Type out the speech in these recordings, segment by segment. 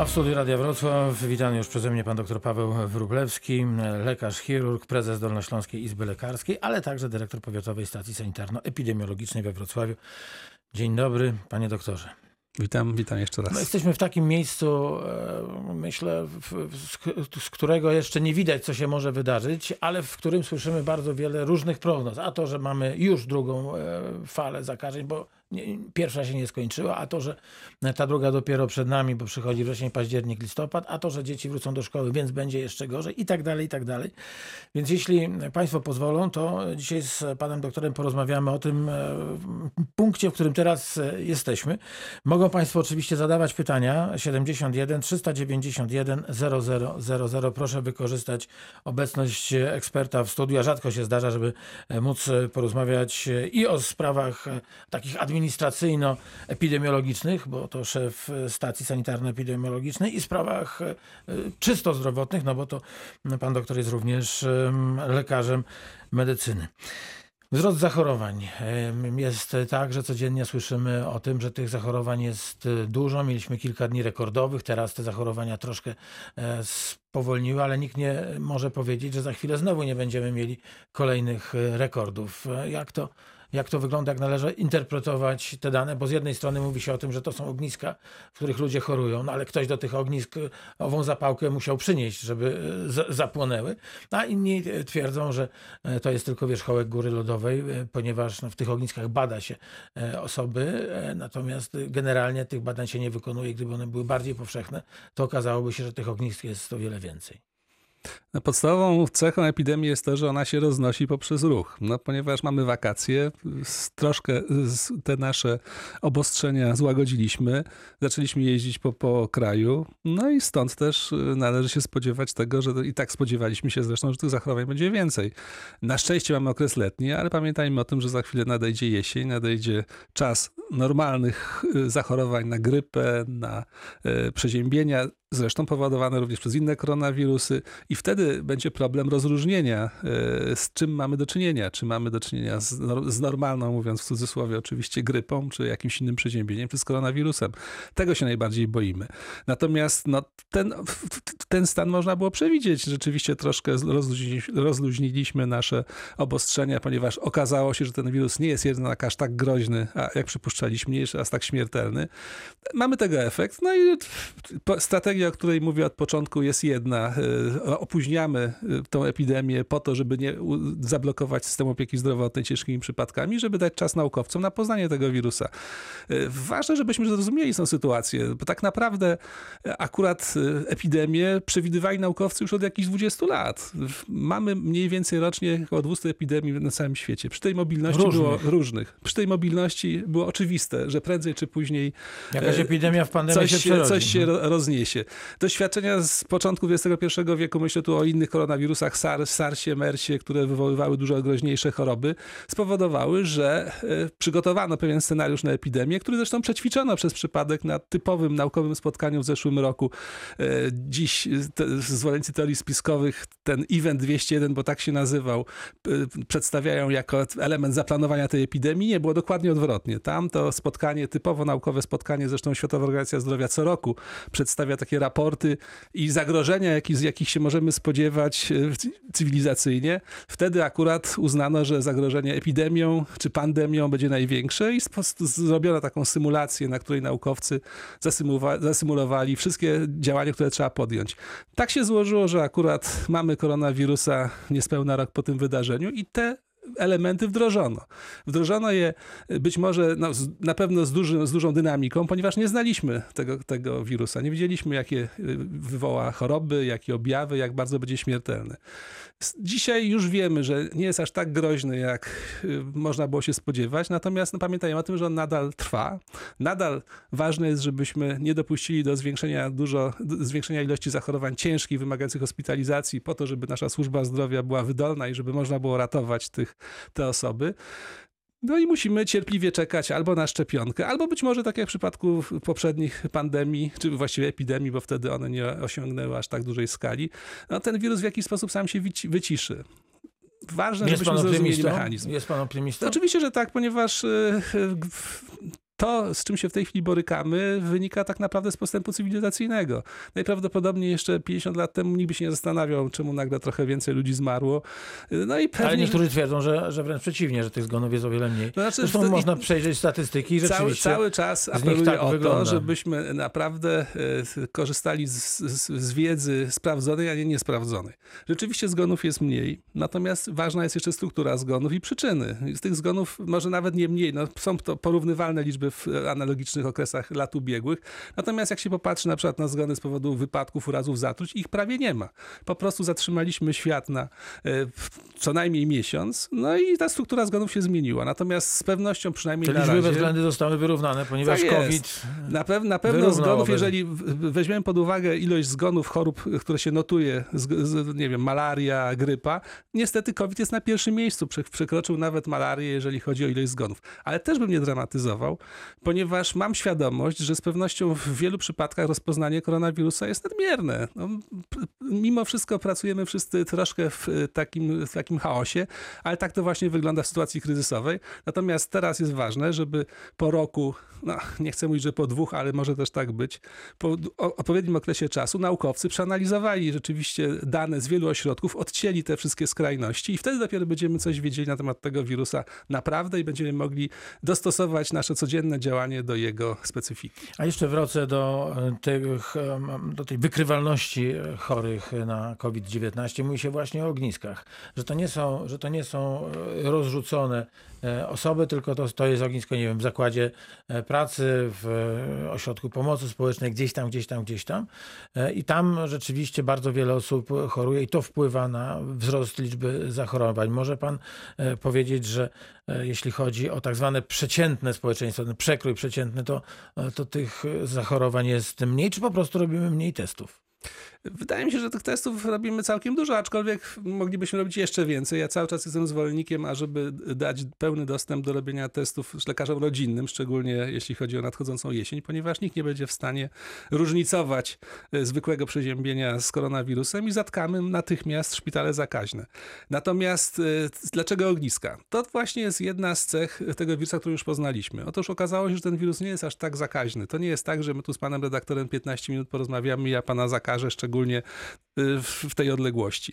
A w studiu Radia Wrocław witany już przeze mnie pan dr Paweł Wróblewski, lekarz chirurg, prezes Dolnośląskiej Izby Lekarskiej, ale także dyrektor Powiatowej Stacji Sanitarno-Epidemiologicznej we Wrocławiu. Dzień dobry, panie doktorze. Witam, witam jeszcze raz. No, jesteśmy w takim miejscu, e, myślę, z, którego jeszcze nie widać, co się może wydarzyć, ale w którym słyszymy bardzo wiele różnych prognoz. A to, że mamy już drugą e, falę zakażeń, bo pierwsza się nie skończyła, a to, że ta druga dopiero przed nami, bo przychodzi wrzesień, październik, listopad, a to, że dzieci wrócą do szkoły, więc będzie jeszcze gorzej i tak dalej, i tak dalej. Więc jeśli Państwo pozwolą, to dzisiaj z Panem Doktorem porozmawiamy o tym e, punkcie, w którym teraz e, jesteśmy. Mogą Państwo oczywiście zadawać pytania 71 391 0000. Proszę wykorzystać obecność eksperta w studiu, a rzadko się zdarza, żeby e, móc porozmawiać i o sprawach takich administracyjnych, administracyjno-epidemiologicznych, bo to szef stacji sanitarno-epidemiologicznej i sprawach e, czysto zdrowotnych, no bo to pan doktor jest również lekarzem medycyny. Wzrost zachorowań. Jest tak, że codziennie słyszymy o tym, że tych zachorowań jest dużo. Mieliśmy kilka dni rekordowych, teraz te zachorowania troszkę e, spowolniły, ale nikt nie może powiedzieć, że za chwilę znowu nie będziemy mieli kolejnych e, rekordów. Jak to jak to wygląda, jak należy interpretować te dane, bo z jednej strony mówi się o tym, że to są ogniska, w których ludzie chorują, no ale ktoś do tych ognisk ową zapałkę musiał przynieść, żeby e, zapłonęły, a inni twierdzą, że e, to jest tylko wierzchołek góry lodowej, e, ponieważ no, w tych ogniskach bada się osoby, natomiast generalnie tych badań się nie wykonuje. Gdyby one były bardziej powszechne, to okazałoby się, że tych ognisk jest o wiele więcej. Podstawową cechą epidemii jest to, że ona się roznosi poprzez ruch. No, ponieważ mamy wakacje, troszkę te nasze obostrzenia złagodziliśmy, zaczęliśmy jeździć po, po kraju, no i stąd też y, należy się spodziewać tego, że i tak spodziewaliśmy się zresztą, że tych zachorowań będzie więcej. Na szczęście mamy okres letni, ale pamiętajmy o tym, że za chwilę nadejdzie jesień, nadejdzie czas normalnych y, zachorowań na grypę, na y, przeziębienia, zresztą powodowane również przez inne koronawirusy i wtedy będzie problem rozróżnienia, e, z czym mamy do czynienia. Czy mamy do czynienia z, normalną, mówiąc w cudzysłowie oczywiście, grypą, czy jakimś innym przeziębieniem, czy z koronawirusem. Tego się najbardziej boimy. Natomiast no, ten, ten stan można było przewidzieć. Rzeczywiście troszkę rozluźniliśmy nasze obostrzenia, ponieważ okazało się, że ten wirus nie jest jednak aż tak groźny, a jak przypuszczaliśmy, nie jest aż tak śmiertelny. Mamy tego efekt. No i strategia o której mówię od początku, jest jedna. E, opóźniamy e, tą epidemię po to, żeby nie zablokować systemu opieki zdrowotnej ciężkimi przypadkami, żeby dać czas naukowcom na poznanie tego wirusa. E, ważne, żebyśmy zrozumieli tę sytuację, bo tak naprawdę akurat epidemię przewidywali naukowcy już od jakichś 20 lat. Mamy mniej więcej rocznie około 200 epidemii na całym świecie. Przy tej mobilności różnych. było różnych. Przy tej mobilności było oczywiste, że prędzej czy później jakaś epidemia w pandemii coś się, coś się no. rozniesie. Doświadczenia z początku XXI wieku, myślę tu o innych koronawirusach, SARS, SARSie, MERSie, które wywoływały dużo groźniejsze choroby, spowodowały, że e, przygotowano pewien scenariusz na epidemię, który zresztą przećwiczono przez przypadek na typowym naukowym spotkaniu w zeszłym roku. E, dziś zwolennicy teorii spiskowych ten event 201, bo tak się nazywał, przedstawiają jako element zaplanowania tej epidemii. Nie, było dokładnie odwrotnie. Tam to spotkanie, typowo naukowe spotkanie, zresztą Światowa Organizacja Zdrowia co roku przedstawia takie raporty i zagrożenia, jakich, jakich się możemy spodziewać e, cywilizacyjnie, wtedy akurat uznano, że zagrożenie epidemią czy pandemią będzie największe i zrobiono taką symulację, na której naukowcy zasymulowali wszystkie działania, które trzeba podjąć. Tak się złożyło, że akurat mamy koronawirusa niespełna rok po tym wydarzeniu i te elementy wdrożono. Wdrożono je być może no, na pewno z, duży, z dużą dynamiką, ponieważ nie znaliśmy tego, tego wirusa. Nie wiedzieliśmy, jakie y, wywoła choroby, jakie objawy, jak bardzo będzie śmiertelny. Dzisiaj już wiemy, że nie jest aż tak groźny, jak y, można było się spodziewać, natomiast no, pamiętajmy o tym, że on nadal trwa. Nadal ważne jest, żebyśmy nie dopuścili do zwiększenia dużo, zwiększenia ilości zachorowań ciężkich, wymagających hospitalizacji, po to, żeby nasza służba zdrowia była wydolna i żeby można było ratować tych, te osoby. No i musimy cierpliwie czekać albo na szczepionkę, albo być może tak jak w przypadku poprzednich pandemii, czy właściwie epidemii, bo wtedy one nie osiągnęły aż tak dużej skali, no ten wirus w jakiś sposób sam się wyciszy ważne, jest żebyśmy zrozumieli mechanizm. Jest pan optymistą? Oczywiście, że tak, ponieważ e, to, z czym się w tej chwili borykamy, wynika tak naprawdę z postępu cywilizacyjnego. Najprawdopodobniej jeszcze 50 lat temu nikt by się nie zastanawiał, czemu nagle trochę więcej ludzi zmarło. No i pewnie, Ale niektórzy twierdzą, że, że wręcz przeciwnie, że tych zgonów jest o wiele mniej. To znaczy, Zresztą to- można przejrzeć statystyki i Cały, cały czas apeluję tak o wygląda. to, żebyśmy naprawdę e, korzystali z, z, z wiedzy sprawdzonej, a nie niesprawdzonej. Rzeczywiście zgonów jest mniej, natomiast ważna jest jeszcze struktura zgonów i przyczyny. Z tych zgonów może nawet nie mniej, no, są to porównywalne liczby w analogicznych okresach lat ubiegłych, natomiast jak się popatrzy na przykład na zgony z powodu wypadków, urazów, zatruć, ich prawie nie ma. Po prostu zatrzymaliśmy świat na e, co najmniej miesiąc, no i ta struktura zgonów się zmieniła. Natomiast z pewnością przynajmniej Te na liczby razie... bezwzględne zostały wyrównane, ponieważ Tak. COVID... Na, pew, na pewno zgonów, jeżeli weźmiemy pod uwagę ilość zgonów chorób, które się notuje, z, nie wiem, malaria, grypa, niestety COVID jest na pierwszym miejscu. Prze, przekroczył nawet malarię, jeżeli chodzi o ilość zgonów. Ale też bym nie dramatyzował, ponieważ mam świadomość, że z pewnością w wielu przypadkach rozpoznanie koronawirusa jest nadmierne. No, mimo wszystko pracujemy wszyscy troszkę w e, takim, w takim chaosie, ale tak to właśnie wygląda w sytuacji kryzysowej. Natomiast teraz jest ważne, żeby po roku, no nie chcę mówić, że po dwóch, ale może też tak być, po odpowiednim okresie czasu naukowcy przeanalizowali rzeczywiście dane z wielu ośrodków, odcięli te wszystkie skrajności i wtedy dopiero będziemy coś wiedzieli na temat tego wirusa naprawdę i będziemy mogli dostosować nasze codzienne działanie do jego specyfiki. A jeszcze wrócę do, e, tych, em, do tej wykrywalności e, chorych na COVID-19. Mówi się właśnie o ogniskach, że to nie są, że to nie są e, rozrzucone e, osoby, tylko to, to jest ognisko, nie wiem, w zakładzie e, pracy, w e, ośrodku pomocy społecznej, gdzieś tam, gdzieś tam, gdzieś tam. E, I tam rzeczywiście bardzo wiele osób choruje i to wpływa na wzrost liczby zachorowań. Może pan e, powiedzieć, że e, jeśli chodzi o tak zwane przeciętne społeczeństwo, ten przekrój przeciętny, to, e, to tych e, zachorowań jest mniej, czy po prostu robimy mniej testów? Wydaje mi się, że tych testów robimy całkiem dużo, aczkolwiek moglibyśmy robić jeszcze więcej. Ja cały czas jestem zwolennikiem, ażeby dać pełny dostęp do robienia testów z lekarzom rodzinnym, szczególnie jeśli chodzi o nadchodzącą jesień, ponieważ nikt nie będzie w stanie różnicować e, zwykłego przeziębienia z koronawirusem i zatkamy natychmiast szpitale zakaźne. Natomiast e, dlaczego ogniska? To właśnie jest jedna z cech tego wirusa, którą już poznaliśmy. Otóż okazało się, że ten wirus nie jest aż tak zakaźny. To nie jest tak, że my tu z panem redaktorem 15 minut porozmawiamy ja pana zakażę, szczególnie w w tej odległości.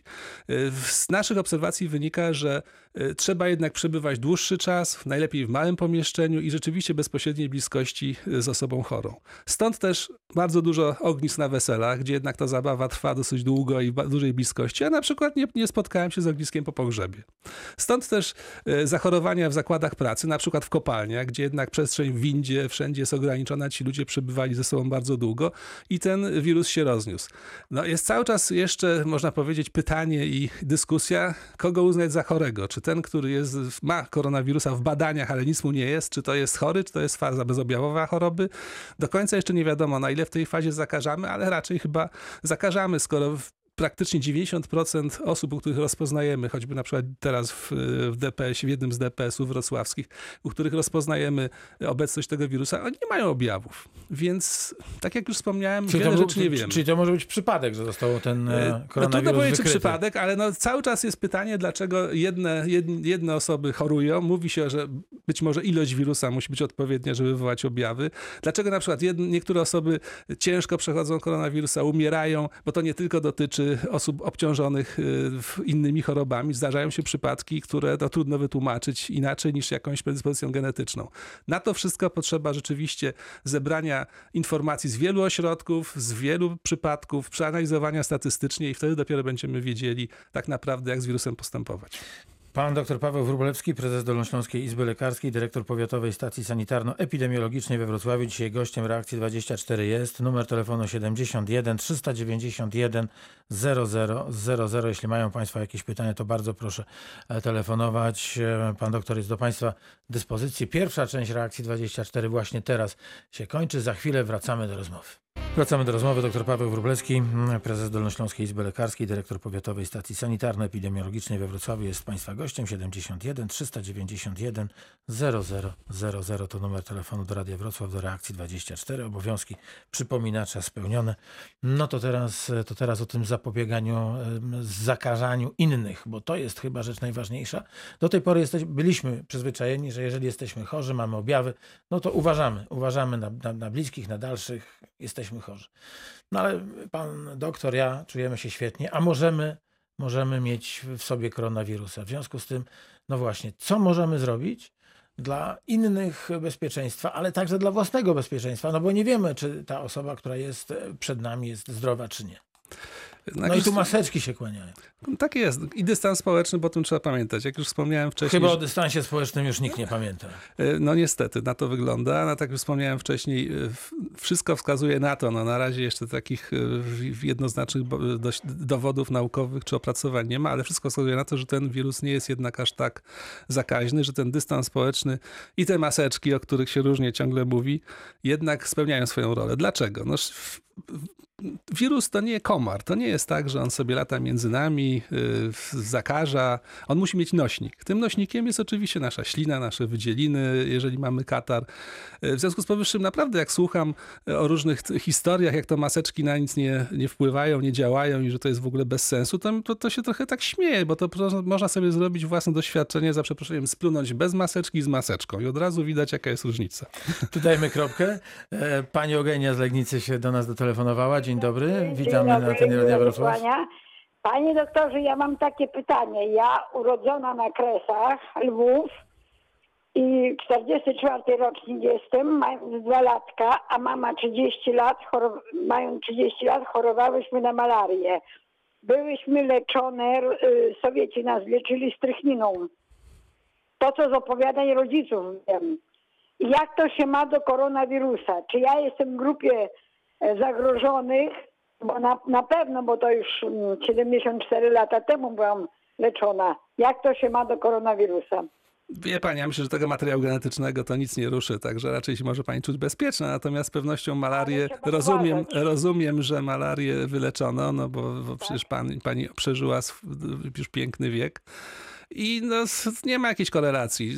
Y, Z naszych obserwacji wynika, że y, trzeba jednak przebywać dłuższy czas, najlepiej w małym pomieszczeniu i rzeczywiście bezpośredniej bliskości y, z osobą chorą. Stąd też bardzo dużo ognisk na weselach, gdzie jednak ta zabawa trwa dosyć długo i w dużej bliskości, a na przykład nie, nie spotkałem się z ogniskiem po pogrzebie. Stąd też zachorowania w zakładach pracy, na przykład w kopalniach, gdzie jednak przestrzeń w windzie wszędzie jest ograniczona, ci ludzie przebywali ze sobą bardzo długo i ten wirus się rozniósł. No jest cały czas jeszcze, można powiedzieć, pytanie i dyskusja, kogo uznać za chorego. Czy ten, który jest, ma koronawirusa w badaniach, ale nic mu nie jest, czy to jest chory, czy to jest faza bezobjawowa choroby. Do końca jeszcze nie wiadomo, na ile w tej fazie zakażamy, ale raczej chyba zakażamy, skoro praktycznie 90% osób, u których rozpoznajemy, choćby na przykład teraz w, w DPS, w jednym z DPS-ów wrocławskich, u których rozpoznajemy obecność tego wirusa, oni nie mają objawów. Więc, tak jak już wspomniałem, wiele to, rzeczy nie wiemy. czyli to może być przypadek, że został ten e, No, koronawirus trudno powiedzieć, czy wykryty. przypadek, ale no, cały czas jest pytanie, dlaczego jedne, jedne, jedne osoby chorują. Mówi się, że być może ilość wirusa musi być odpowiednia, żeby wywołać objawy. Dlaczego na przykład jedne, niektóre osoby ciężko przechodzą koronawirusa, umierają, bo to nie tylko dotyczy osób obciążonych y, innymi chorobami. Zdarzają się przypadki, które to trudno wytłumaczyć inaczej niż jakąś predyspozycją genetyczną. Na to wszystko potrzeba rzeczywiście zebrania informacji z wielu ośrodków, z wielu przypadków, przeanalizowania statystycznie i wtedy dopiero będziemy wiedzieli tak naprawdę, jak z wirusem postępować. Pan dr Paweł Wróblewski, prezes Dolnośląskiej Izby Lekarskiej, dyrektor Powiatowej Stacji Sanitarno-Epidemiologicznej we Wrocławiu. Dzisiaj gościem Reakcji 24 jest numer telefonu 71 391 0000. Jeśli mają Państwo jakieś pytania, to bardzo proszę e, telefonować. E, Pan doktor jest do Państwa dyspozycji. Pierwsza część Reakcji 24 właśnie teraz się kończy. Za chwilę wracamy do rozmowy. Wracamy do rozmowy. Dr Paweł Wróblewski, prezes Dolnośląskiej Izby Lekarskiej, dyrektor Powiatowej Stacji Sanitarno-Epidemiologicznej we Wrocławiu jest Państwa gościem. 71 391 0000 to numer telefonu do Radia Wrocław do reakcji 24. Obowiązki przypominacza spełnione. No to teraz, to teraz o tym zapobieganiu, zakażaniu innych, bo to jest chyba rzecz najważniejsza. Do tej pory jesteś, byliśmy przyzwyczajeni, że jeżeli jesteśmy chorzy, mamy objawy, no to uważamy, uważamy na, na, na bliskich, na dalszych, jesteśmy chorzy. No ale pan doktor, ja czujemy się świetnie, a możemy, możemy mieć w sobie koronawirusa. W związku z tym, no właśnie, co możemy zrobić dla innych bezpieczeństwa, ale także dla własnego bezpieczeństwa, no bo nie wiemy, czy ta osoba, która jest przed nami, jest zdrowa, czy nie. No i tu maseczki się kłaniają. Tak jest. I dystans społeczny, bo o tym trzeba pamiętać. Jak już wspomniałem wcześniej. Chyba o dystansie społecznym już nikt nie pamięta. E, No niestety, na to wygląda. No, tak jak wspomniałem wcześniej, e, wszystko wskazuje na to. No, na razie jeszcze takich e, jednoznacznych dowodów naukowych czy opracowań nie ma, ale wszystko wskazuje na to, że ten wirus nie jest jednak aż tak zakaźny, że ten dystans społeczny i te maseczki, o których się różnie ciągle mówi, jednak spełniają swoją rolę. Dlaczego? No, wirus to nie komar. To nie jest tak, że on sobie lata między nami, yy, zakaża. On musi mieć nośnik. Tym nośnikiem jest oczywiście nasza ślina, nasze wydzieliny, jeżeli mamy katar. Yy, W związku z powyższym naprawdę jak słucham yy, o różnych historiach, jak to maseczki na nic nie, nie wpływają, nie działają i że to jest w ogóle bez sensu, to, to, to się trochę tak śmieje, bo to można sobie zrobić własne doświadczenie, za przeproszeniem, splunąć bez maseczki z maseczką i od razu widać jaka jest różnica. Tu dajmy kropkę. E, Pani Eugenia z Legnicy się do nas dotelefonowała. Dzień dobry, witamy Dzień na dobry, antenie Radia miłego Wrocław. Panie doktorze, ja mam takie pytanie. Ja urodzona na Kresach, Lwów i 44 rocznik jestem, mając dwa latka, a mama 30 lat, mając 30 lat chorowałyśmy na malarię. Byłyśmy leczone, y, Sowieci nas leczyli strychniną. To, co z opowiadań rodziców wiem. Jak to się ma do koronawirusa? Czy ja jestem w grupie zagrożonych? Bo na, na pewno, bo to już mm, 74 lata temu byłam leczona. Jak to się ma do koronawirusa? Wie pani, ja myślę, że tego materiału genetycznego to nic nie ruszy, także raczej się może pani czuć bezpieczna, natomiast z pewnością malarię, rozumiem, uważać. rozumiem, że malarię wyleczono, no bo, bo przecież pani, pani przeżyła już piękny wiek. I no, nie ma jakiejś korelacji.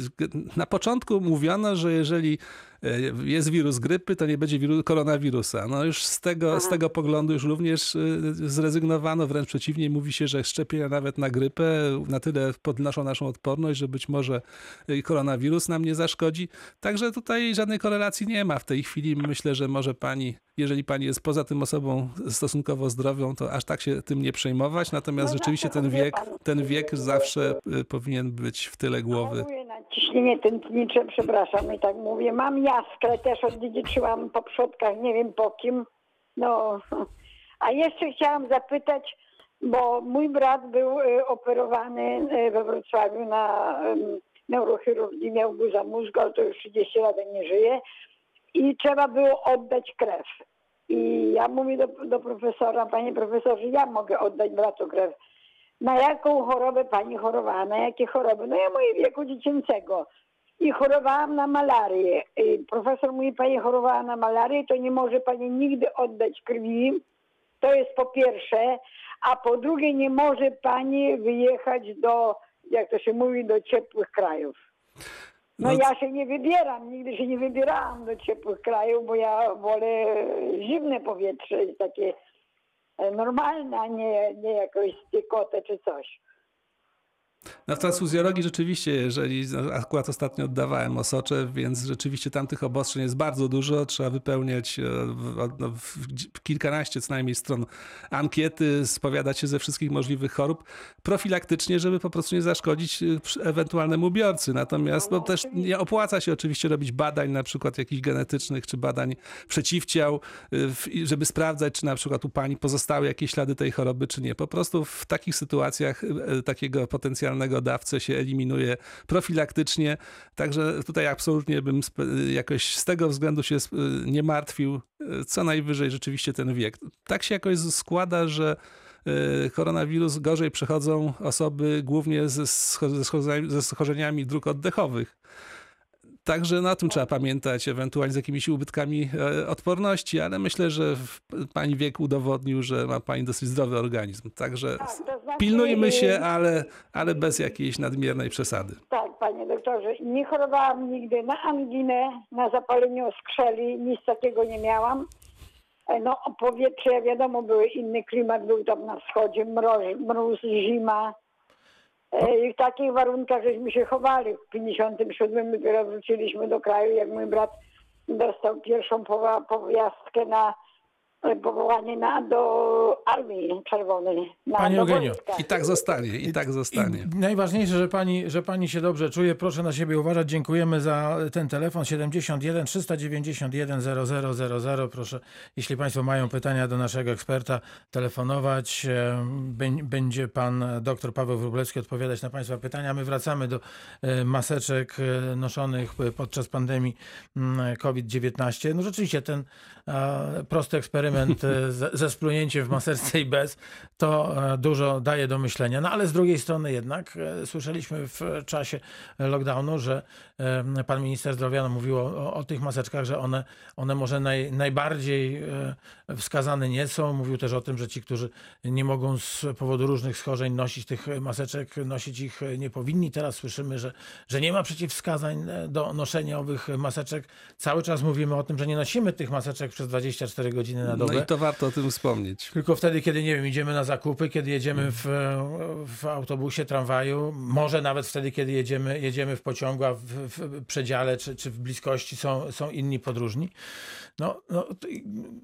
Na początku mówiono, że jeżeli e, jest wirus grypy, to nie będzie wiru, koronawirusa. No już z tego, z tego poglądu już również e, zrezygnowano, wręcz przeciwnie, mówi się, że szczepienia nawet na grypę na tyle podnoszą naszą odporność, że być może e, koronawirus nam nie zaszkodzi. Także tutaj żadnej korelacji nie ma w tej chwili. Myślę, że może pani, jeżeli pani jest poza tym osobą stosunkowo zdrowią, to aż tak się tym nie przejmować. Natomiast No rzeczywiście zawsze ten wie wiek, ten wiek zawsze y, powinien być w tyle głowy. Choruję na ciśnienie tętnicze, przepraszam, i tak mówię. Mam jaskrę, też odziedziczyłam po przodkach, nie wiem po kim. No, a jeszcze chciałam zapytać, bo mój brat był y, operowany y, we Wrocławiu na neurochirurgii, miał guza mózgu, ale to już 30 lat nie żyje i trzeba było oddać krew. I ja mówię do, do profesora, panie profesorze, ja mogę oddać bratu krew. Na jaką chorobę pani chorowała? Na jakie choroby? No ja mówię wieku dziecięcego. I chorowałam na malarię. I profesor mówi, pani chorowała na malarię, to nie może pani nigdy oddać krwi. To jest po pierwsze. A po drugie, nie może pani wyjechać do, jak to się mówi, do ciepłych krajów. No, No ja się nie wybieram, nigdy się nie wybierałam do ciepłych krajów, bo ja wolę zimne powietrze, takie normalne, a nie, nie jakoś stykotę czy coś. No w transfuzjologii rzeczywiście, jeżeli akurat ostatnio oddawałem osocze, więc rzeczywiście tam tych obostrzeń jest bardzo dużo. Trzeba wypełniać e, no, kilkanaście co najmniej stron ankiety, spowiadać się ze wszystkich możliwych chorób profilaktycznie, żeby po prostu nie zaszkodzić e, ewentualnemu biorcy. Natomiast no, też nie opłaca się oczywiście robić badań na przykład jakichś genetycznych, czy badań przeciwciał, e, żeby sprawdzać, czy na przykład u pani pozostały jakieś ślady tej choroby, czy nie. Po prostu w takich sytuacjach takiego potencjalnego dawcę się eliminuje profilaktycznie. Także tutaj absolutnie bym jakoś z tego względu się nie martwił. Co najwyżej rzeczywiście ten wiek. Tak się jakoś składa, że e, koronawirus gorzej przechodzą osoby głównie ze, ze schorzeniami dróg oddechowych. Także na tym trzeba pamiętać, ewentualnie z jakimiś ubytkami e, odporności, ale myślę, że pani wiek udowodnił, że ma pani dosyć zdrowy organizm. Także Tak, to znaczy, pilnujmy się, ale, ale bez jakiejś nadmiernej przesady. Tak, panie doktorze. Nie chorowałam nigdy na anginę, na zapalenie oskrzeli, nic takiego nie miałam. E, No, powietrze, wiadomo, były inny klimat, był tam na wschodzie, mroz, mróz, zima. E, I w takich warunkach żeśmy się chowali. W 57 dopiero wróciliśmy do kraju, jak mój brat dostał pierwszą powiastkę na powołanie na, do Armii Czerwonej. Na, Pani Eugenio. I tak zostanie, i tak zostanie. I najważniejsze, że pani, że pani się dobrze czuje. Proszę na siebie uważać. Dziękujemy za ten telefon 71 391 0000. Proszę, jeśli Państwo mają pytania do naszego eksperta, telefonować. E, bę- Będzie pan dr Paweł Wróblewski odpowiadać na Państwa pytania. My wracamy do e, maseczek e, noszonych podczas pandemii mm, COVID-19. No rzeczywiście ten prosty eksperyment e, ze- splunięciem w maseczce i bez to e, dużo daje do myślenia. No ale z drugiej strony jednak e, słyszeliśmy w czasie lockdownu, że pan minister zdrowia no, mówił o, o tych maseczkach, że one, one może naj, najbardziej wskazane nie są. Mówił też o tym, że ci, którzy nie mogą z powodu różnych schorzeń nosić tych maseczek, nosić ich nie powinni. Teraz słyszymy, że, że nie ma przeciwwskazań do noszenia owych maseczek. Cały czas mówimy o tym, że nie nosimy tych maseczek przez 24 godziny na No i to warto o tym wspomnieć. Tylko wtedy, kiedy nie wiem, idziemy na zakupy, kiedy jedziemy w, w autobusie, tramwaju, może nawet wtedy, kiedy jedziemy, jedziemy w pociągu, a w, w przedziale czy, czy w bliskości są, są inni podróżni. No, no,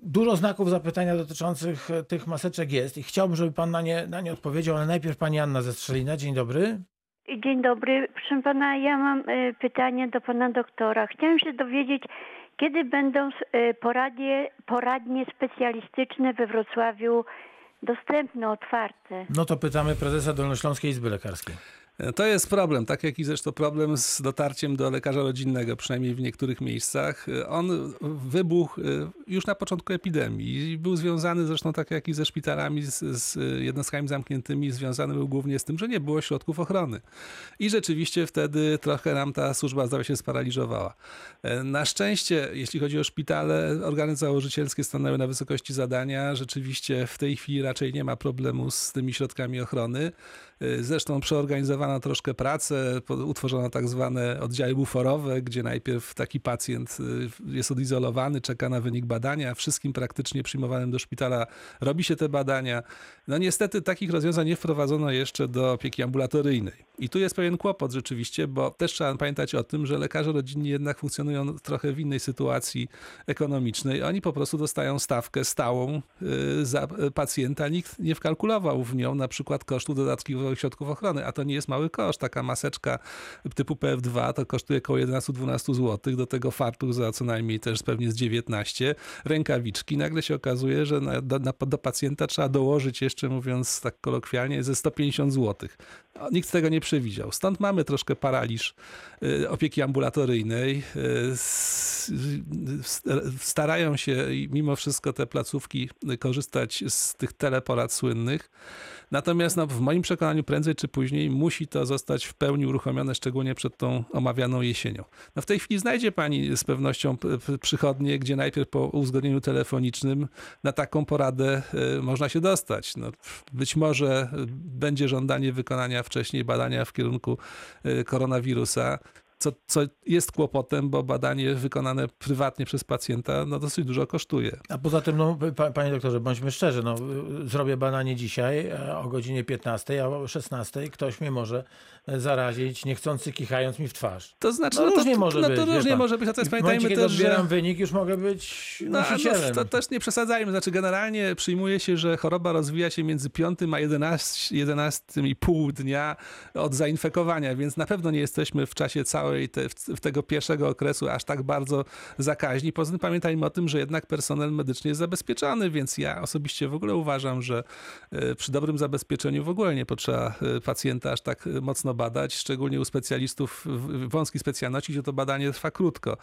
dużo znaków zapytania dotyczących tych maseczek jest i chciałbym, żeby pan na nie, na nie odpowiedział, ale najpierw pani Anna ze Strzelina. Dzień dobry. Dzień dobry. Proszę pana, ja mam e, pytanie do pana doktora. Chciałem się dowiedzieć, kiedy będą e, poradnie, poradnie specjalistyczne we Wrocławiu dostępne, otwarte? No to pytamy prezesa Dolnośląskiej Izby Lekarskiej. To jest problem, tak jak i zresztą problem z dotarciem do lekarza rodzinnego, przynajmniej w niektórych miejscach. On wybuchł y, już na początku epidemii i był związany zresztą tak jak i ze szpitalami, z, z jednostkami zamkniętymi, związany był głównie z tym, że nie było środków ochrony. I rzeczywiście wtedy trochę nam ta służba zdrowia się sparaliżowała. E, Na szczęście, jeśli chodzi o szpitale, organy założycielskie stanęły na wysokości zadania. Rzeczywiście w tej chwili raczej nie ma problemu z tymi środkami ochrony. E, Zresztą przeorganizowano troszkę pracę, utworzono tak zwane oddziały buforowe, gdzie najpierw taki pacjent y, jest odizolowany, czeka na wynik badania. Wszystkim praktycznie przyjmowanym do szpitala robi się te badania. No niestety takich rozwiązań nie wprowadzono jeszcze do opieki ambulatoryjnej. I tu jest pewien kłopot rzeczywiście, bo też trzeba pamiętać o tym, że lekarze rodzinni jednak funkcjonują trochę w innej sytuacji ekonomicznej. Oni po prostu dostają stawkę stałą y, za pacjenta. Nikt nie wkalkulował w nią na przykład kosztu dodatkowych środków ochrony, a to nie jest mały koszt. Taka maseczka typu PF2 to kosztuje około 11-12 zł, do tego fartuch za co najmniej też pewnie z 19, rękawiczki. Nagle się okazuje, że na, do, na, do pacjenta trzeba dołożyć jeszcze, mówiąc tak kolokwialnie, ze 150 zł. Nikt tego nie przewidział. Stąd mamy troszkę paraliż y, opieki ambulatoryjnej. Y, s- Starają się mimo wszystko te placówki korzystać z tych teleporad słynnych. Natomiast no, w moim prędzej czy później musi to zostać w pełni uruchomione, szczególnie przed tą omawianą jesienią. No, w tej chwili znajdzie pani z pewnością przychodnie, gdzie najpierw po uzgodnieniu telefonicznym na taką poradę y, można się dostać. No, być może będzie żądanie wykonania wcześniej badania w kierunku y, koronawirusa. Co, co jest kłopotem, bo badanie wykonane prywatnie przez pacjenta no, dosyć dużo kosztuje. A poza tym, no, pa, panie doktorze, bądźmy szczerzy, no, y, zrobię badanie dzisiaj e, o godzinie 15, a o 16 ktoś mnie może zarazić, niechcący kichając mi w twarz. To znaczy, No no, różnie to, może no, być, to wie różnie pan. może być, natomiast I w momencie, pamiętajmy kiedy też, że... wynik, już mogę być No, nosicielem. no, to też nie przesadzajmy. Znaczy, generalnie przyjmuje się, że choroba rozwija się między 5 a 11, 11,5 dnia od zainfekowania, więc na pewno nie jesteśmy w czasie całej te, w, tego pierwszego okresu aż tak bardzo zakaźni. Poza tym pamiętajmy o tym, że jednak personel medyczny jest zabezpieczony, więc ja osobiście w ogóle uważam, że e, przy dobrym zabezpieczeniu w ogóle nie potrzeba e, pacjenta aż tak mocno badać, szczególnie u specjalistów w- wąskiej specjalności, gdzie to badanie trwa krótko.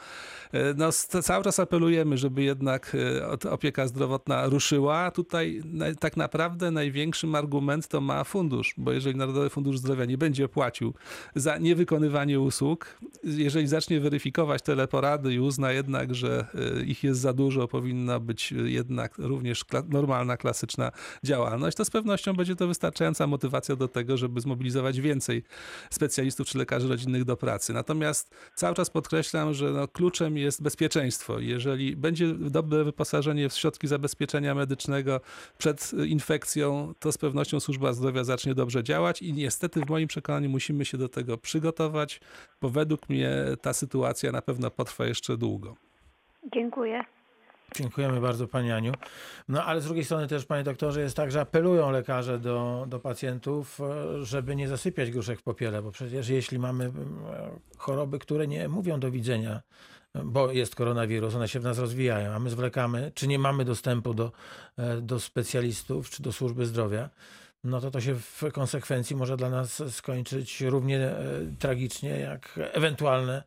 E, No, cały czas apelujemy, żeby jednak e, opieka zdrowotna ruszyła. Tutaj tak naprawdę największym argument to ma fundusz, bo jeżeli Narodowy Fundusz Zdrowia nie będzie płacił za niewykonywanie usług, jeżeli zacznie weryfikować teleporady i uzna jednak, że y, ich jest za dużo, powinna być jednak również normalna, klasyczna działalność, to z pewnością będzie to wystarczająca motywacja do tego, żeby zmobilizować więcej specjalistów czy lekarzy rodzinnych do pracy. Natomiast cały czas podkreślam, że no, kluczem jest bezpieczeństwo. Jeżeli będzie dobre wyposażenie w środki zabezpieczenia medycznego przed infekcją, to z pewnością służba zdrowia zacznie dobrze działać i niestety w moim przekonaniu musimy się do tego przygotować, bo według mnie ta sytuacja na pewno potrwa jeszcze długo. Dziękuję. Dziękujemy bardzo Pani Aniu. No ale z drugiej strony też, Panie doktorze, jest tak, że apelują lekarze do, do pacjentów, e, żeby nie zasypiać gruszek w popiele, bo przecież jeśli mamy e, choroby, które nie mówią do widzenia, bo jest koronawirus, one się w nas rozwijają, a my zwlekamy, czy nie mamy dostępu do, e, do specjalistów, czy do służby zdrowia, no to to się w konsekwencji może dla nas skończyć równie e, tragicznie jak ewentualne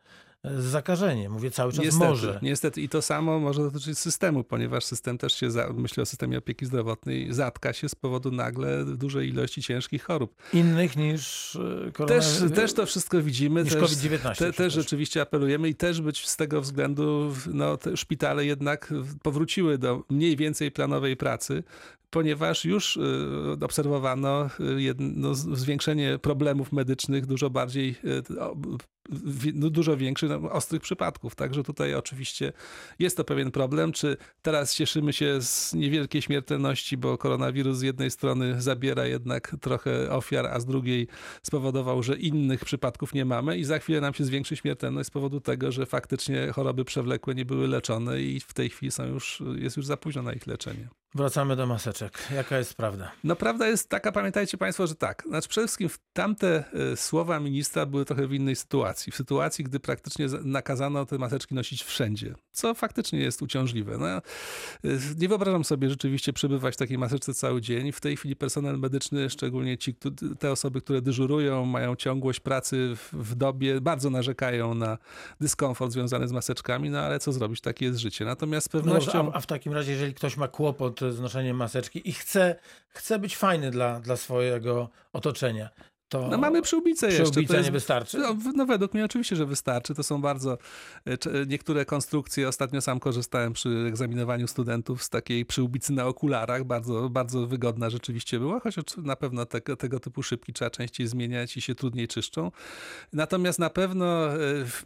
zakażenie. Mówię cały czas Niestety, może. niestety i to samo może dotyczyć systemu, ponieważ system też się, za, myślę o systemie opieki zdrowotnej, zatka się z powodu nagle dużej ilości ciężkich chorób. Innych niż e, Też, koronawirus. też to wszystko widzimy. Niż też, COVID-19 Te, też rzeczywiście apelujemy i też być z tego względu no, te szpitale jednak powróciły do mniej więcej planowej pracy, ponieważ już y, obserwowano y, jedno, zwiększenie problemów medycznych dużo bardziej, no, dużo większych, no, ostrych przypadków. Także tutaj oczywiście jest to pewien problem. Czy teraz cieszymy się z niewielkiej śmiertelności, bo koronawirus z jednej strony zabiera jednak trochę ofiar, a z drugiej spowodował, że innych przypadków nie mamy i za chwilę nam się zwiększy śmiertelność z powodu tego, że faktycznie choroby przewlekłe nie były leczone i w tej chwili są już, jest już za późno na ich leczenie. Wracamy do maseczek. Jaka jest prawda? No prawda jest taka, pamiętajcie Państwo, że tak. Znaczy przede wszystkim tamte e, słowa ministra były trochę w innej sytuacji. W sytuacji, gdy praktycznie za- nakazano te maseczki nosić wszędzie, co faktycznie jest uciążliwe. No, e, nie wyobrażam sobie rzeczywiście przebywać w takiej maseczce cały dzień. W tej chwili personel medyczny, szczególnie ci, te osoby, które dyżurują, mają ciągłość pracy w, dobie, bardzo narzekają na dyskomfort związany z maseczkami, no ale co zrobić, takie jest życie. Natomiast z No pewnością... a, a w takim razie, jeżeli ktoś ma kłopot noszeniem maseczki i chce, chce być fajny dla, dla swojego otoczenia, to No mamy przyłbicę jeszcze. przyłbica jest- nie wystarczy? No, no według mnie oczywiście, że wystarczy. To są bardzo e, niektóre konstrukcje. Ostatnio sam korzystałem przy egzaminowaniu studentów z takiej przyłbicy na okularach. Bardzo, bardzo wygodna rzeczywiście była, chociaż na pewno tego, tego typu szybki trzeba częściej zmieniać i się trudniej czyszczą. Natomiast na pewno e,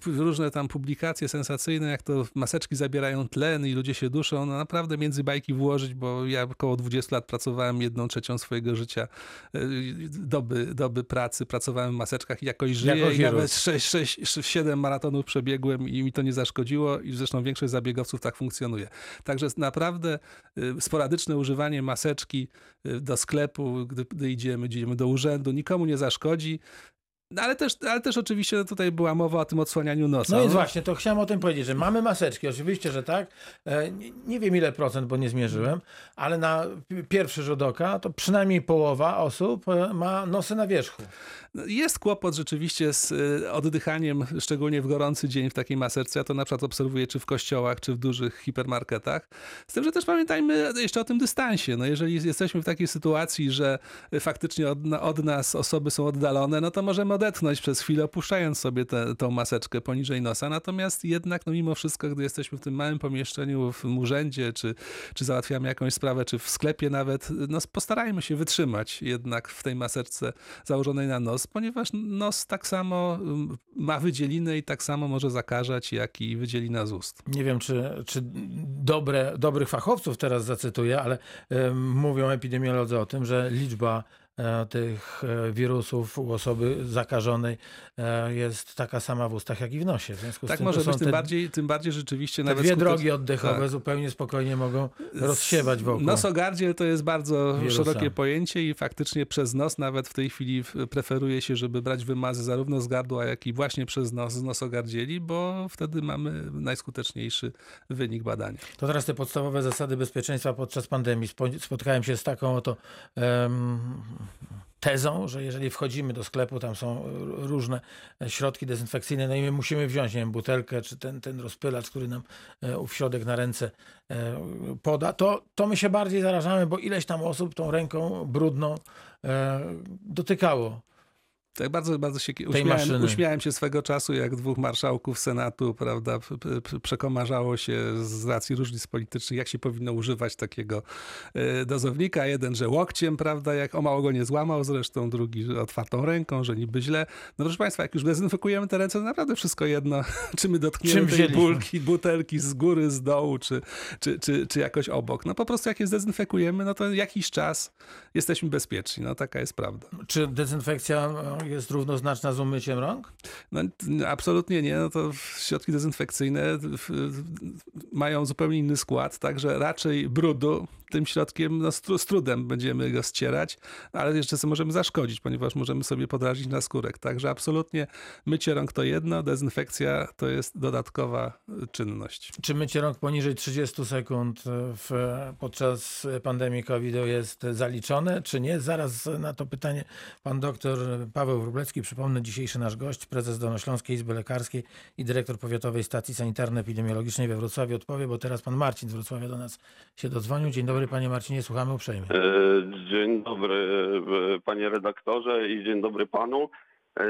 różne tam publikacje sensacyjne, jak to maseczki zabierają tlen i ludzie się duszą, no naprawdę między bajki włożyć, bo ja około 20 lat pracowałem jedną trzecią swojego życia e, doby, doby pracy, pracowałem w maseczkach i jakoś żyję Jako i nawet 6, 6, 7 maratonów przebiegłem i mi to nie zaszkodziło i zresztą większość zabiegowców tak funkcjonuje. Także naprawdę y, sporadyczne używanie maseczki y, do sklepu, gdy, gdy idziemy, idziemy do urzędu, nikomu nie zaszkodzi. No ale też, ale też oczywiście tutaj była mowa o tym odsłanianiu nosa. No więc właśnie, to chciałem o tym powiedzieć, że mamy maseczki, oczywiście, że tak. E, Nie, nie wiem ile procent, bo nie zmierzyłem, ale na pi- pierwszy rzut oka to przynajmniej połowa osób e, ma nosy na wierzchu. No, Jest kłopot rzeczywiście z y, oddychaniem, szczególnie w gorący dzień w takiej maseczce. Ja to na przykład obserwuję czy w kościołach, czy w dużych hipermarketach. Z tym, że też pamiętajmy jeszcze o tym dystansie. No jeżeli jesteśmy w takiej sytuacji, że faktycznie od, od nas osoby są oddalone, no to możemy odetchnąć przez chwilę, opuszczając sobie tę maseczkę poniżej nosa. Natomiast jednak, no mimo wszystko, gdy jesteśmy w tym małym pomieszczeniu, w urzędzie, czy, czy załatwiamy jakąś sprawę, czy w sklepie nawet, no postarajmy się wytrzymać jednak w tej maseczce założonej na nos, ponieważ nos tak samo mm, ma wydzielinę i tak samo może zakażać, jak i wydzielina z ust. Nie wiem, czy, czy dobre, dobrych fachowców teraz zacytuję, ale e, mówią epidemiolodzy o tym, że liczba tych e, wirusów u osoby zakażonej e, jest taka sama w ustach, jak i w nosie. W związku z Tak tym może być, tym te, bardziej, tym bardziej rzeczywiście te nawet dwie drogi oddechowe tak. zupełnie spokojnie mogą rozsiewać wokół. Nosogardziel to jest bardzo Wirusa. szerokie pojęcie i faktycznie przez nos nawet w tej chwili preferuje się, żeby brać wymazy zarówno z gardła, jak i właśnie przez nos z nosogardzieli, bo wtedy mamy najskuteczniejszy wynik badania. To teraz te podstawowe zasady bezpieczeństwa podczas pandemii. Spo- Spotkałem się z taką oto em, tezą, że jeżeli wchodzimy do sklepu, tam są różne środki dezynfekcyjne, no i my musimy wziąć, nie wiem, butelkę, czy ten, ten rozpylacz, który nam e, ów środek na ręce e, poda, to, to my się bardziej zarażamy, bo ileś tam osób tą ręką brudną e, dotykało Tak bardzo, bardzo się uśmiałem, uśmiałem się swego czasu, jak dwóch marszałków Senatu, prawda, przekomarzało się z racji różnic politycznych, jak się powinno używać takiego e, dozownika. Jeden, że łokciem, prawda, jak o mało go nie złamał, zresztą drugi że otwartą ręką, że niby źle. No proszę Państwa, jak już dezynfekujemy te ręce, to naprawdę wszystko jedno, czy my dotkniemy Czym tej wzięliśmy? bulki, butelki z góry, z dołu, czy, czy, czy, czy jakoś obok. No po prostu jak je zdezynfekujemy, no to jakiś czas jesteśmy bezpieczni. No taka jest prawda. Czy dezynfekcja jest równoznaczna z umyciem rąk? No, absolutnie nie. No to środki dezynfekcyjne mają zupełnie inny skład, także raczej brudu tym środkiem no, z, tru- z trudem będziemy go ścierać, ale jeszcze sobie możemy zaszkodzić, ponieważ możemy sobie podrazić na skórek. Także absolutnie mycie rąk to jedno, dezynfekcja to jest dodatkowa y, czynność. Czy mycie rąk poniżej 30 sekund w, podczas pandemii COVID jest zaliczone, czy nie? Zaraz na to pytanie pan doktor Paweł Wróblecki, przypomnę, dzisiejszy nasz gość, prezes Dolnośląskiej Izby Lekarskiej i dyrektor Powiatowej Stacji Sanitarno-Epidemiologicznej we Wrocławiu odpowie, bo teraz pan Marcin z Wrocławia do nas się dodzwonił. Dzień dobry panie Marcinie, słuchamy uprzejmie. E, Dzień dobry e, panie redaktorze i dzień dobry panu. E,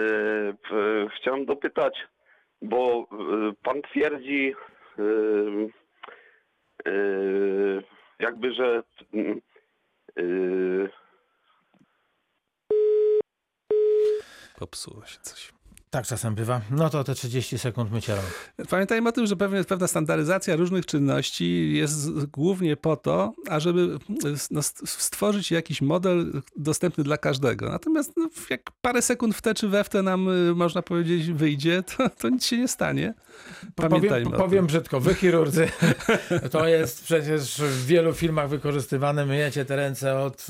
Chciałem dopytać, bo pan twierdzi jakby, że mm, Popsuło się coś. Tak czasem bywa. No to te 30 sekund mycia rąk. Pamiętajmy o tym, że pewne, pewna standaryzacja różnych czynności jest głównie po to, ażeby no, st- stworzyć jakiś model dostępny dla każdego. Natomiast no, jak parę sekund w te czy we w te nam, y, można powiedzieć, wyjdzie, to, to nic się nie stanie. Pamiętajmy Powiem, powiem brzydko, wy chirurdzy, to jest przecież w wielu filmach wykorzystywane, myjecie te ręce od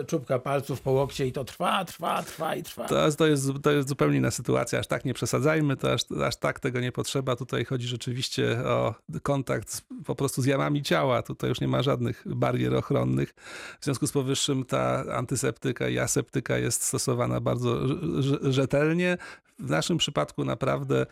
e, czubka palców po łokcie i to trwa, trwa, trwa i trwa. To, to, jest, to jest zupełnie inna sytuacja. Aż tak nie przesadzajmy, to aż, aż tak tego nie potrzeba. Tutaj chodzi rzeczywiście o kontakt z, po prostu z jamami ciała. Tutaj już nie ma żadnych barier ochronnych. W związku z powyższym ta antyseptyka i aseptyka jest stosowana bardzo rz- rz- rzetelnie. W naszym przypadku naprawdę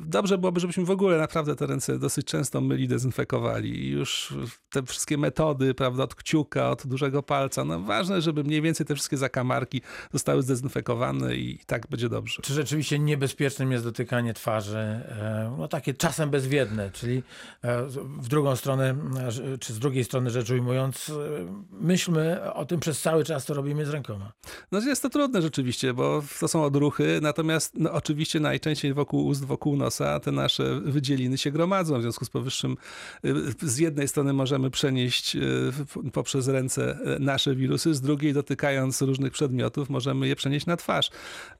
dobrze byłoby, żebyśmy w ogóle naprawdę te ręce dosyć często myli, dezynfekowali. I już te wszystkie metody, prawda, od kciuka, od dużego palca, no ważne, żeby mniej więcej te wszystkie zakamarki zostały zdezynfekowane i tak będzie dobrze. Czy rzeczywiście niebezpiecznym jest dotykanie twarzy, e, no takie czasem bezwiedne, czyli e, w drugą stronę, e, czy z drugiej strony rzecz ujmując, myślmy o tym przez cały czas, to robimy z rękoma. No jest to trudne rzeczywiście, bo to są odruchy, natomiast no, oczywiście najczęściej wokół wokół nosa te nasze wydzieliny się gromadzą. W związku z powyższym y, z jednej strony możemy przenieść y, poprzez ręce y, nasze wirusy, z drugiej dotykając różnych przedmiotów możemy je przenieść na twarz.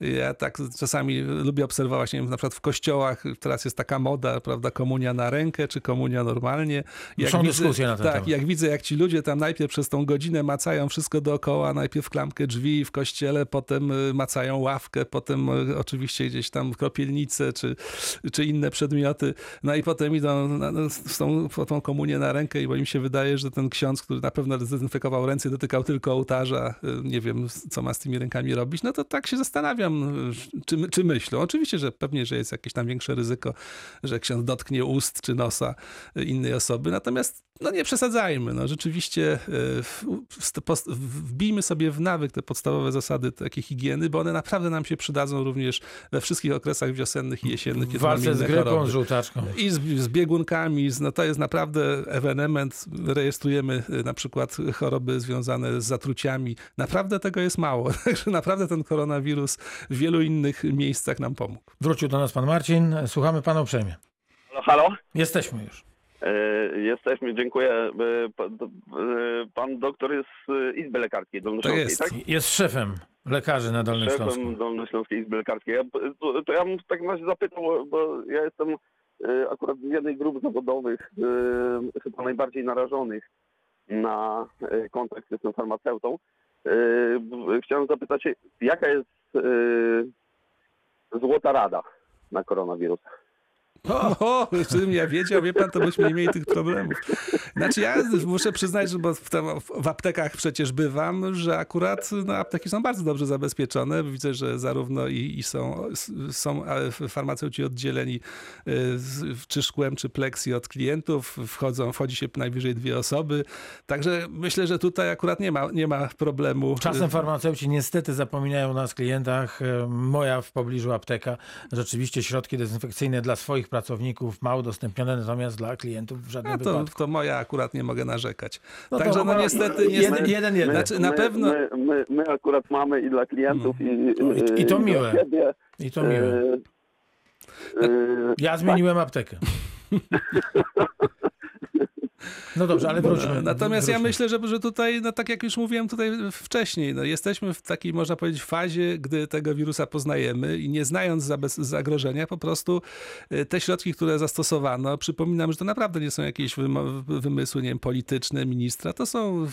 Ja tak czasami lubię obserwować, nie wiem, na przykład w kościołach teraz jest taka moda, prawda, komunia na rękę, czy komunia normalnie. Są dyskusje na ten tak, temat. jak widzę, jak ci ludzie tam najpierw przez tą godzinę macają wszystko dookoła, najpierw klamkę drzwi w kościele, potem macają ławkę, potem oczywiście gdzieś tam kropielnice, czy, czy inne przedmioty, no i potem idą na, no, z tą, tą komunię na rękę i bo im się wydaje, że ten ksiądz, który na pewno zdezynfekował ręce, dotykał tylko ołtarza, y, nie wiem, co ma z tymi rękami robić, no to tak się zastanawiam, y, czy, czy myślą. Oczywiście, że pewnie, że jest jakieś tam większe ryzyko, że ksiądz dotknie ust czy nosa y, innej osoby, natomiast no nie przesadzajmy, no rzeczywiście wbijmy sobie w nawyk te podstawowe zasady takiej higieny, bo one naprawdę nam się przydadzą również we wszystkich okresach wiosennych i kiedy mamy walce z grypą, choroby. z żółtaczką. I z, z biegunkami, z, no to jest naprawdę ewenement. Rejestrujemy y, na przykład choroby związane z zatruciami. Naprawdę tego jest mało. Także naprawdę ten koronawirus w wielu innych miejscach nam pomógł. Wrócił do nas pan Marcin, słuchamy pana uprzejmie. halo, halo? Jesteśmy już. E, Jesteśmy, dziękuję. E, e, Pan doktor jest z Izby Lekarskiej Dolnośląskiej, jest. tak? Jest szefem lekarzy na Dolnym Śląsku. szefem Dolnośląskiej Izby Lekarskiej. Ja, to, to ja bym w takim razie zapytał, bo- ja jestem e, akurat z jednej z grup zawodowych, e, chyba najbardziej narażonych na e, kontakt, jestem farmaceutą. E, b- Chciałem zapytać jaka jest e, złota rada na koronawirusa? O, gdybym ja wiedział, wie pan, to byśmy nie mieli tych problemów. Znaczy ja muszę przyznać, że bo w, tam, w aptekach przecież bywam, że akurat no, apteki są bardzo dobrze zabezpieczone. Widzę, że zarówno i, i są, są farmaceuci oddzieleni y, czy szkłem, czy pleksji od klientów. Wchodzą, wchodzi się najwyżej dwie osoby. Także myślę, że tutaj akurat nie ma, nie ma problemu. Czasem farmaceuci niestety zapominają o nas klientach. E, Moja w pobliżu apteka. Rzeczywiście środki dezynfekcyjne dla swoich pracowników mało udostępnione, natomiast dla klientów w żadnym A to, wypadku. to moja akurat nie mogę narzekać. No Także no niestety, jeden- jeden, jeden. Znaczy, na my, pewno- My, my, my akurat mamy i dla klientów, i, I- i to dla miłe. Siebie. I to miłe. E, Ja zmieniłem aptekę. No dobrze, ale wróćmy. Natomiast ja wróćmy. myślę, że, że tutaj, no tak jak już mówiłem tutaj wcześniej, no jesteśmy w takiej, można powiedzieć, fazie, gdy tego wirusa poznajemy i nie znając zagrożenia, po prostu y, te środki, które zastosowano, przypominam, że to naprawdę nie są jakieś wymysły, nie wiem, polityczne ministra, to są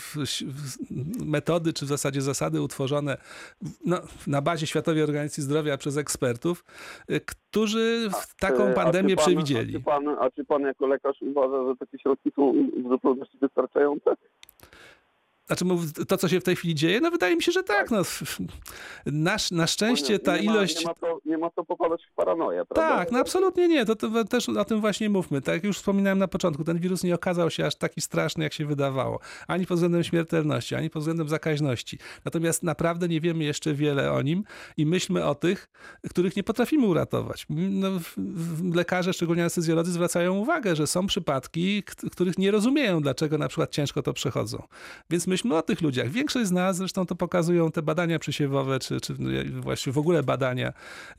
metody, czy w zasadzie zasady utworzone no, na bazie Światowej Organizacji Zdrowia przez ekspertów, y, którzy taką a pandemię czy pan- przewidzieli. A czy, pan, a czy pan jako lekarz uważa, że takie środki są w zupełności wystarczające? Znaczy to, co się w tej chwili dzieje? No wydaje mi się, że tak. No, na, na szczęście ta nie ma, ilość... Nie ma, to, nie ma to popadać w paranoję, prawda? Tak, no absolutnie nie. To, to też o tym właśnie mówmy. Tak jak już wspominałem na początku, ten wirus nie okazał się aż taki straszny, jak się wydawało. Ani pod względem śmiertelności, ani pod względem zakaźności. Natomiast naprawdę nie wiemy jeszcze wiele o nim i myślmy o tych, których nie potrafimy uratować. No, lekarze, szczególnie anestezjolodzy, zwracają uwagę, że są przypadki, których nie rozumieją, dlaczego na przykład ciężko to przechodzą. Więc myślmy o tych ludziach. Większość z nas, zresztą to pokazują te badania przysiewowe, czy, czy właściwie w ogóle badania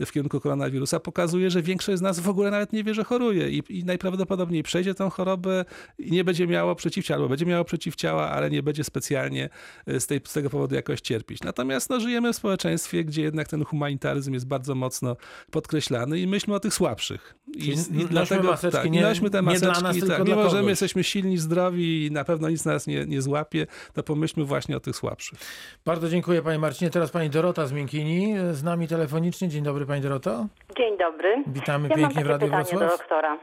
w kierunku koronawirusa, pokazuje, że większość z nas w ogóle nawet nie wie, że choruje i, i najprawdopodobniej przejdzie tę chorobę i nie będzie miało przeciwciała, albo będzie miało przeciwciała, ale nie będzie specjalnie e, z, tej, z tego powodu jakoś cierpieć. Natomiast no, żyjemy w społeczeństwie, gdzie jednak ten humanitaryzm jest bardzo mocno podkreślany i myślmy o tych słabszych. I, i nośmy maseczki tak, nie- nośmy te nie dla maseczki, nas, tylko tak, mimo że my jesteśmy silni, zdrowi i na pewno nic nas nie, nie złapie, to pomyślmy właśnie o tych słabszych. Bardzo dziękuję Panie Marcinie. Teraz Pani Dorota z Miękini z nami telefonicznie. Dzień dobry Pani Doroto. Dzień dobry. Witamy ja mam pięknie w Radiu Wrocław. do doktora.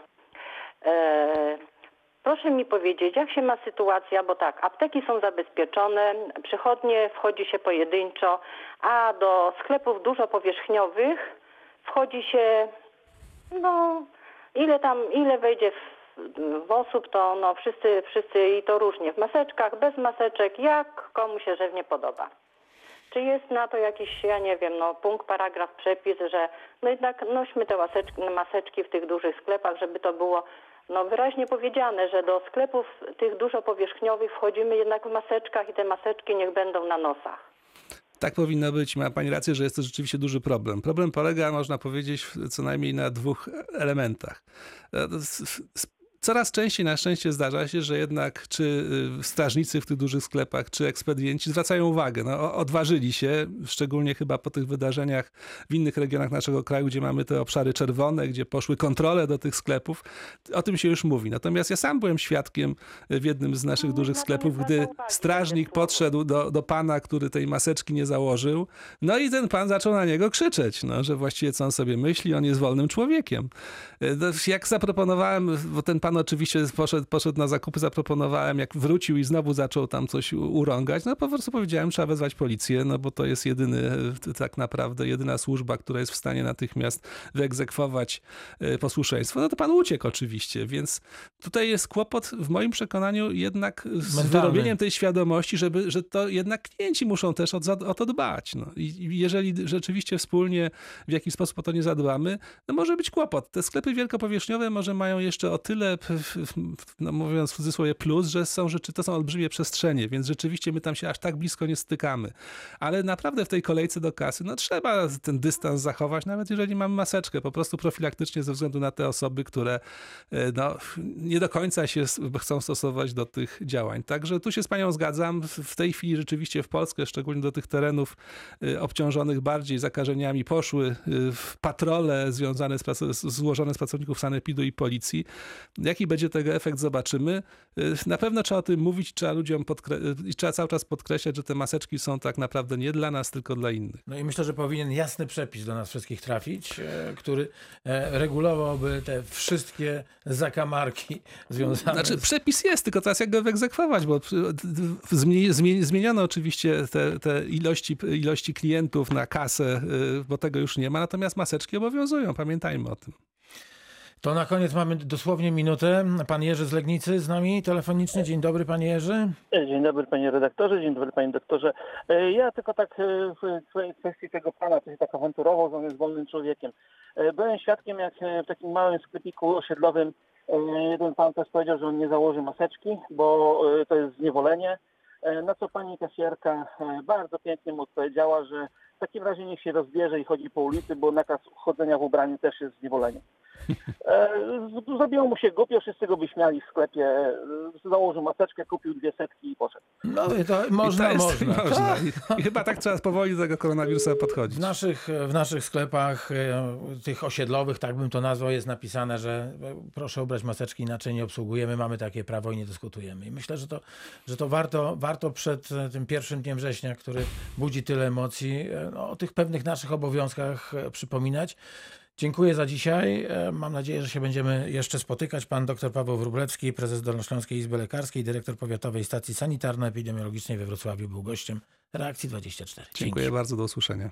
E, proszę mi powiedzieć, jak się ma sytuacja, bo tak, apteki są zabezpieczone, przychodnie wchodzi się pojedynczo, a do sklepów dużo powierzchniowych wchodzi się, no, ile tam, ile wejdzie w, w osób, to no wszyscy, wszyscy i to różnie, w maseczkach, bez maseczek, jak komu się żywnie podoba. Czy jest na to jakiś, ja nie wiem, no punkt, paragraf, przepis, że no jednak nośmy te maseczki, maseczki w tych dużych sklepach, żeby to było no wyraźnie powiedziane, że do sklepów tych dużo powierzchniowych wchodzimy jednak w maseczkach i te maseczki niech będą na nosach. Tak powinno być. Ma Pani rację, że jest to rzeczywiście duży problem. Problem polega, można powiedzieć, co najmniej na dwóch elementach. Coraz częściej na szczęście zdarza się, że jednak czy y, strażnicy w tych dużych sklepach, czy ekspedienci zwracają uwagę. No, odważyli się, szczególnie chyba po tych wydarzeniach w innych regionach naszego kraju, gdzie mamy te obszary czerwone, gdzie poszły kontrole do tych sklepów. O tym się już mówi. Natomiast ja sam byłem świadkiem y, w jednym z naszych No, dużych sklepów, gdy strażnik słowo. podszedł do, do pana, który tej maseczki nie założył. No i ten pan zaczął na niego krzyczeć, no, że właściwie co on sobie myśli, on jest wolnym człowiekiem. No, Jak zaproponowałem, bo ten pan oczywiście poszedł, poszedł na zakupy, zaproponowałem, jak wrócił i znowu zaczął tam coś urągać, no po prostu powiedziałem, trzeba wezwać policję, no bo to jest jedyny, tak naprawdę jedyna służba, która jest w stanie natychmiast wyegzekwować e, posłuszeństwo. No to pan uciekł oczywiście, więc tutaj jest kłopot w moim przekonaniu jednak z Mentalny. wyrobieniem tej świadomości, żeby, że to jednak klienci muszą też o, za- o to dbać. No. I jeżeli rzeczywiście wspólnie w jakiś sposób o to nie zadbamy, no może być kłopot. Te sklepy wielkopowierzchniowe może mają jeszcze o tyle, no mówiąc w cudzysłowie, plus, że są rzeczy, to są olbrzymie przestrzenie, więc rzeczywiście my tam się aż tak blisko nie stykamy. Ale naprawdę w tej kolejce do kasy, no trzeba ten dystans zachować, nawet jeżeli mamy maseczkę, po prostu profilaktycznie ze względu na te osoby, które e, no, nie do końca się chcą stosować do tych działań. Także tu się z panią zgadzam. W- tej chwili rzeczywiście w Polskę, szczególnie do tych terenów e, obciążonych bardziej zakażeniami, poszły e, patrole związane z, złożone z pracowników sanepidu i policji. Jaki będzie tego efekt, zobaczymy. Y, Na pewno trzeba o tym mówić, trzeba ludziom i trzeba cały czas podkreślać, że te maseczki są tak naprawdę nie dla nas, tylko dla innych. No i myślę, że powinien jasny przepis do nas wszystkich trafić, e, który e, regulowałby te wszystkie zakamarki związane Znaczy, z... przepis jest, tylko teraz jak go wyegzekwować, bo zmieni- zmieniono oczywiście te, te ilości, ilości klientów na kasę, y, bo tego już nie ma, natomiast maseczki obowiązują, pamiętajmy o tym. To na koniec mamy dosłownie minutę. Pan Jerzy z Legnicy z nami telefonicznie. Dzień dobry, panie Jerzy. Dzień dobry panie redaktorze, dzień dobry panie doktorze. E, Ja tylko tak e, w kwestii tego pana, który się tak awanturował, że on jest wolnym człowiekiem. E, Byłem świadkiem, jak w takim małym sklepiku osiedlowym jeden pan też powiedział, że on nie założy maseczki, bo to jest zniewolenie. Na co pani kasjerka bardzo pięknie mu odpowiedziała, że w takim razie niech się rozbierze i chodzi po ulicy, bo nakaz chodzenia w ubraniu też jest zniewoleniem. E, Zrobiło mu się głupio, wszyscy go wyśmiali w sklepie, e, założył maseczkę, kupił dwie setki i poszedł. No i to I można, to jest, można. można. I, I chyba tak trzeba powoli do tego koronawirusa podchodzić. W naszych, w naszych sklepach, e, tych osiedlowych, tak bym to nazwał, jest napisane, że proszę ubrać maseczki, inaczej nie obsługujemy, mamy takie prawo i nie dyskutujemy. I myślę, że to, że to warto, warto przed tym pierwszym dniem września, który budzi tyle emocji, no, o tych pewnych naszych obowiązkach przypominać. Dziękuję za dzisiaj. E, Mam nadzieję, że się będziemy jeszcze spotykać. Pan dr Paweł Wróblewski, prezes Dolnośląskiej Izby Lekarskiej, dyrektor Powiatowej Stacji Sanitarno-Epidemiologicznej we Wrocławiu był gościem Reakcji 24. Dzięki. Dziękuję bardzo, do usłyszenia.